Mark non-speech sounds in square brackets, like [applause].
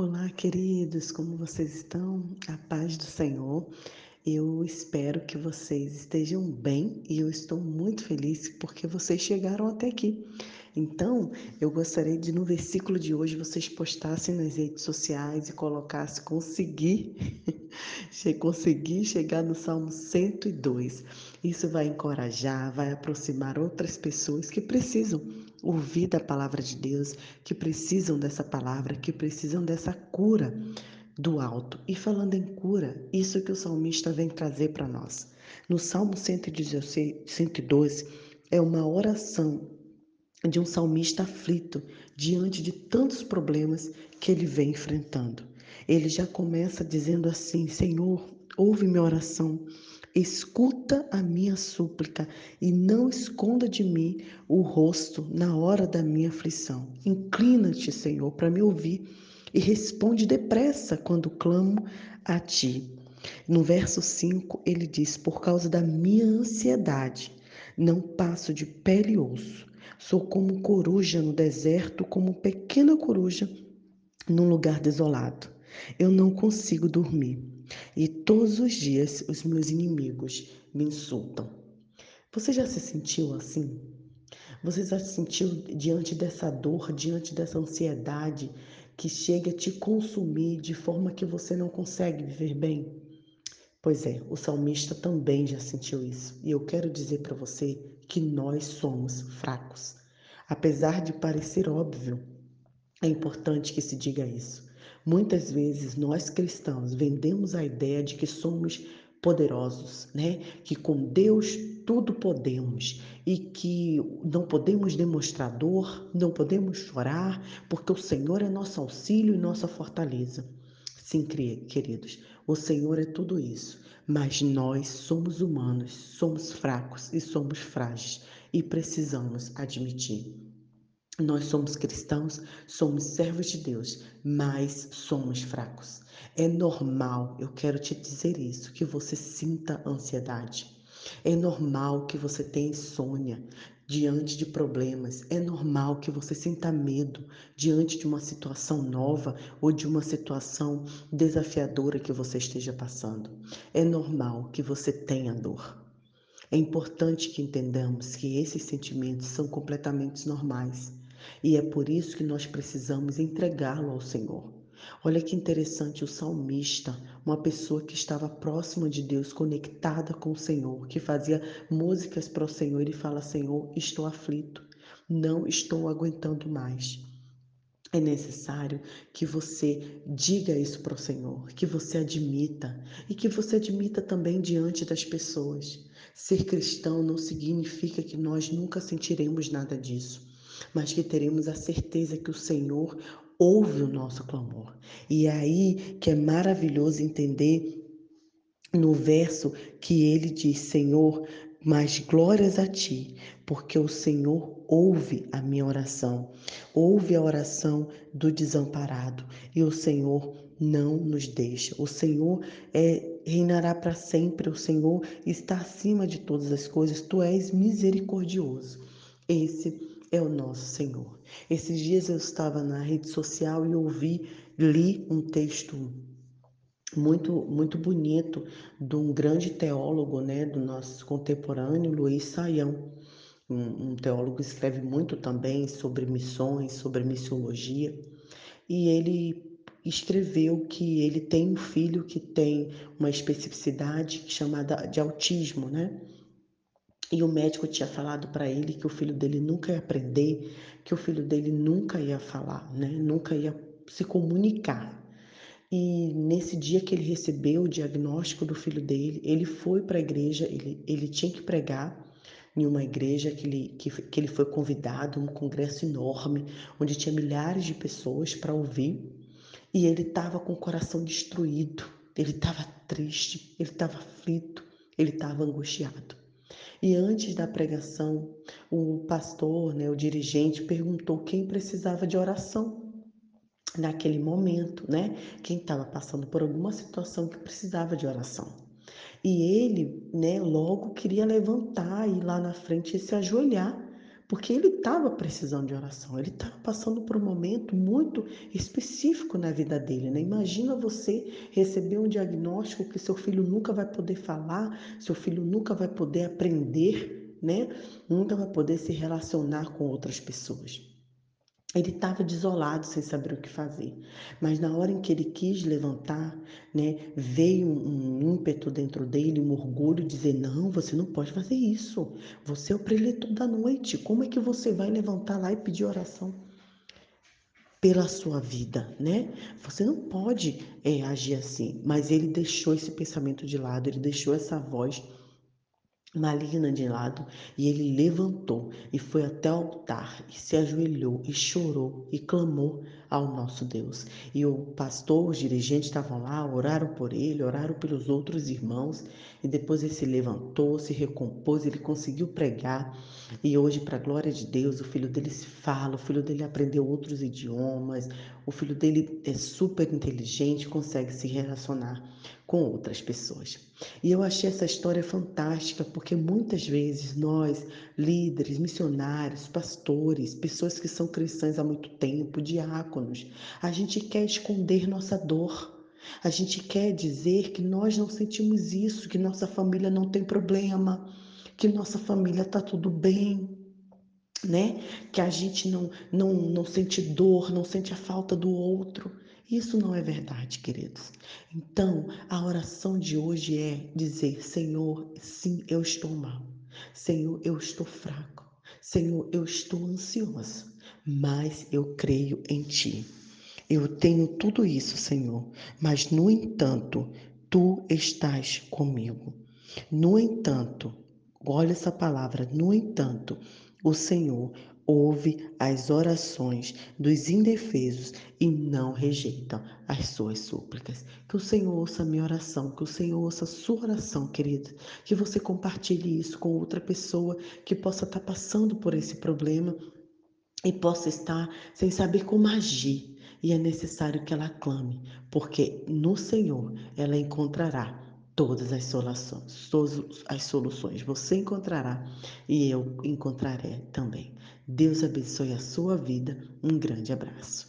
Olá, queridos, como vocês estão? A paz do Senhor. Eu espero que vocês estejam bem e eu estou muito feliz porque vocês chegaram até aqui. Então, eu gostaria de no versículo de hoje vocês postassem nas redes sociais e colocassem conseguir, [laughs] conseguir chegar no Salmo 102. Isso vai encorajar, vai aproximar outras pessoas que precisam ouvir da palavra de Deus, que precisam dessa palavra, que precisam dessa cura do alto. E falando em cura, isso que o salmista vem trazer para nós. No Salmo 112 é uma oração de um salmista aflito diante de tantos problemas que ele vem enfrentando. Ele já começa dizendo assim: Senhor, ouve minha oração, escuta a minha súplica e não esconda de mim o rosto na hora da minha aflição. Inclina-te, Senhor, para me ouvir e responde depressa quando clamo a ti. No verso 5, ele diz: Por causa da minha ansiedade, não passo de pele e osso. Sou como coruja no deserto, como pequena coruja num lugar desolado. Eu não consigo dormir. E todos os dias os meus inimigos me insultam. Você já se sentiu assim? Você já se sentiu diante dessa dor, diante dessa ansiedade que chega a te consumir de forma que você não consegue viver bem? Pois é, o salmista também já sentiu isso. E eu quero dizer para você que nós somos fracos. Apesar de parecer óbvio, é importante que se diga isso. Muitas vezes nós cristãos vendemos a ideia de que somos poderosos, né? Que com Deus tudo podemos e que não podemos demonstrar dor, não podemos chorar, porque o Senhor é nosso auxílio e nossa fortaleza. Sim, queridos, o Senhor é tudo isso, mas nós somos humanos, somos fracos e somos frágeis e precisamos admitir. Nós somos cristãos, somos servos de Deus, mas somos fracos. É normal, eu quero te dizer isso, que você sinta ansiedade. É normal que você tenha insônia diante de problemas. É normal que você sinta medo diante de uma situação nova ou de uma situação desafiadora que você esteja passando. É normal que você tenha dor. É importante que entendamos que esses sentimentos são completamente normais e é por isso que nós precisamos entregá-lo ao Senhor. Olha que interessante o salmista, uma pessoa que estava próxima de Deus, conectada com o Senhor, que fazia músicas para o Senhor e fala: Senhor, estou aflito, não estou aguentando mais. É necessário que você diga isso para o Senhor, que você admita e que você admita também diante das pessoas. Ser cristão não significa que nós nunca sentiremos nada disso mas que teremos a certeza que o Senhor ouve o nosso clamor. E é aí que é maravilhoso entender no verso que ele diz: Senhor, mas glórias a ti, porque o Senhor ouve a minha oração, ouve a oração do desamparado, e o Senhor não nos deixa. O Senhor é, reinará para sempre, o Senhor está acima de todas as coisas, tu és misericordioso. Esse é o nosso Senhor. Esses dias eu estava na rede social e ouvi, li um texto muito muito bonito de um grande teólogo, né, do nosso contemporâneo, Luiz Saião. Um, um teólogo que escreve muito também sobre missões, sobre missiologia, e ele escreveu que ele tem um filho que tem uma especificidade chamada de autismo, né? E o médico tinha falado para ele que o filho dele nunca ia aprender, que o filho dele nunca ia falar, né? Nunca ia se comunicar. E nesse dia que ele recebeu o diagnóstico do filho dele, ele foi para a igreja, ele, ele tinha que pregar em uma igreja que ele, que, que ele foi convidado, um congresso enorme, onde tinha milhares de pessoas para ouvir. E ele estava com o coração destruído, ele estava triste, ele estava aflito, ele estava angustiado. E antes da pregação, o pastor, né, o dirigente, perguntou quem precisava de oração naquele momento, né? Quem estava passando por alguma situação que precisava de oração. E ele, né, logo queria levantar e ir lá na frente e se ajoelhar porque ele estava precisando de oração, ele estava passando por um momento muito específico na vida dele. Né? Imagina você receber um diagnóstico que seu filho nunca vai poder falar, seu filho nunca vai poder aprender, né? nunca vai poder se relacionar com outras pessoas. Ele estava desolado, sem saber o que fazer. Mas na hora em que ele quis levantar, né, veio um, ímpeto dentro dele, um orgulho, dizer: Não, você não pode fazer isso. Você é o preletor da noite. Como é que você vai levantar lá e pedir oração? Pela sua vida, né? Você não pode é, agir assim. Mas ele deixou esse pensamento de lado, ele deixou essa voz maligna de lado, e ele levantou e foi até o altar e se ajoelhou e chorou e clamou ao nosso Deus. E o pastor, os dirigentes estavam lá, oraram por ele, oraram pelos outros irmãos, e depois ele se levantou, se recompôs, ele conseguiu pregar. E hoje, para a glória de Deus, o filho dele se fala, o filho dele aprendeu outros idiomas, o filho dele é super inteligente, consegue se relacionar com outras pessoas. E eu achei essa história fantástica porque muitas vezes nós, líderes, missionários, pastores, pessoas que são cristãs há muito tempo, diáconos, a gente quer esconder nossa dor. A gente quer dizer que nós não sentimos isso, que nossa família não tem problema, que nossa família está tudo bem, né? Que a gente não, não, não sente dor, não sente a falta do outro. Isso não é verdade, queridos. Então, a oração de hoje é dizer: Senhor, sim, eu estou mal. Senhor, eu estou fraco. Senhor, eu estou ansioso, mas eu creio em Ti. Eu tenho tudo isso, Senhor, mas no entanto, Tu estás comigo. No entanto, olha essa palavra, no entanto, o Senhor ouve as orações dos indefesos e não rejeita as suas súplicas. Que o Senhor ouça a minha oração, que o Senhor ouça a sua oração, querida. Que você compartilhe isso com outra pessoa que possa estar passando por esse problema e possa estar sem saber como agir. E é necessário que ela clame, porque no Senhor ela encontrará todas as soluções, todas as soluções. Você encontrará e eu encontrarei também. Deus abençoe a sua vida. Um grande abraço.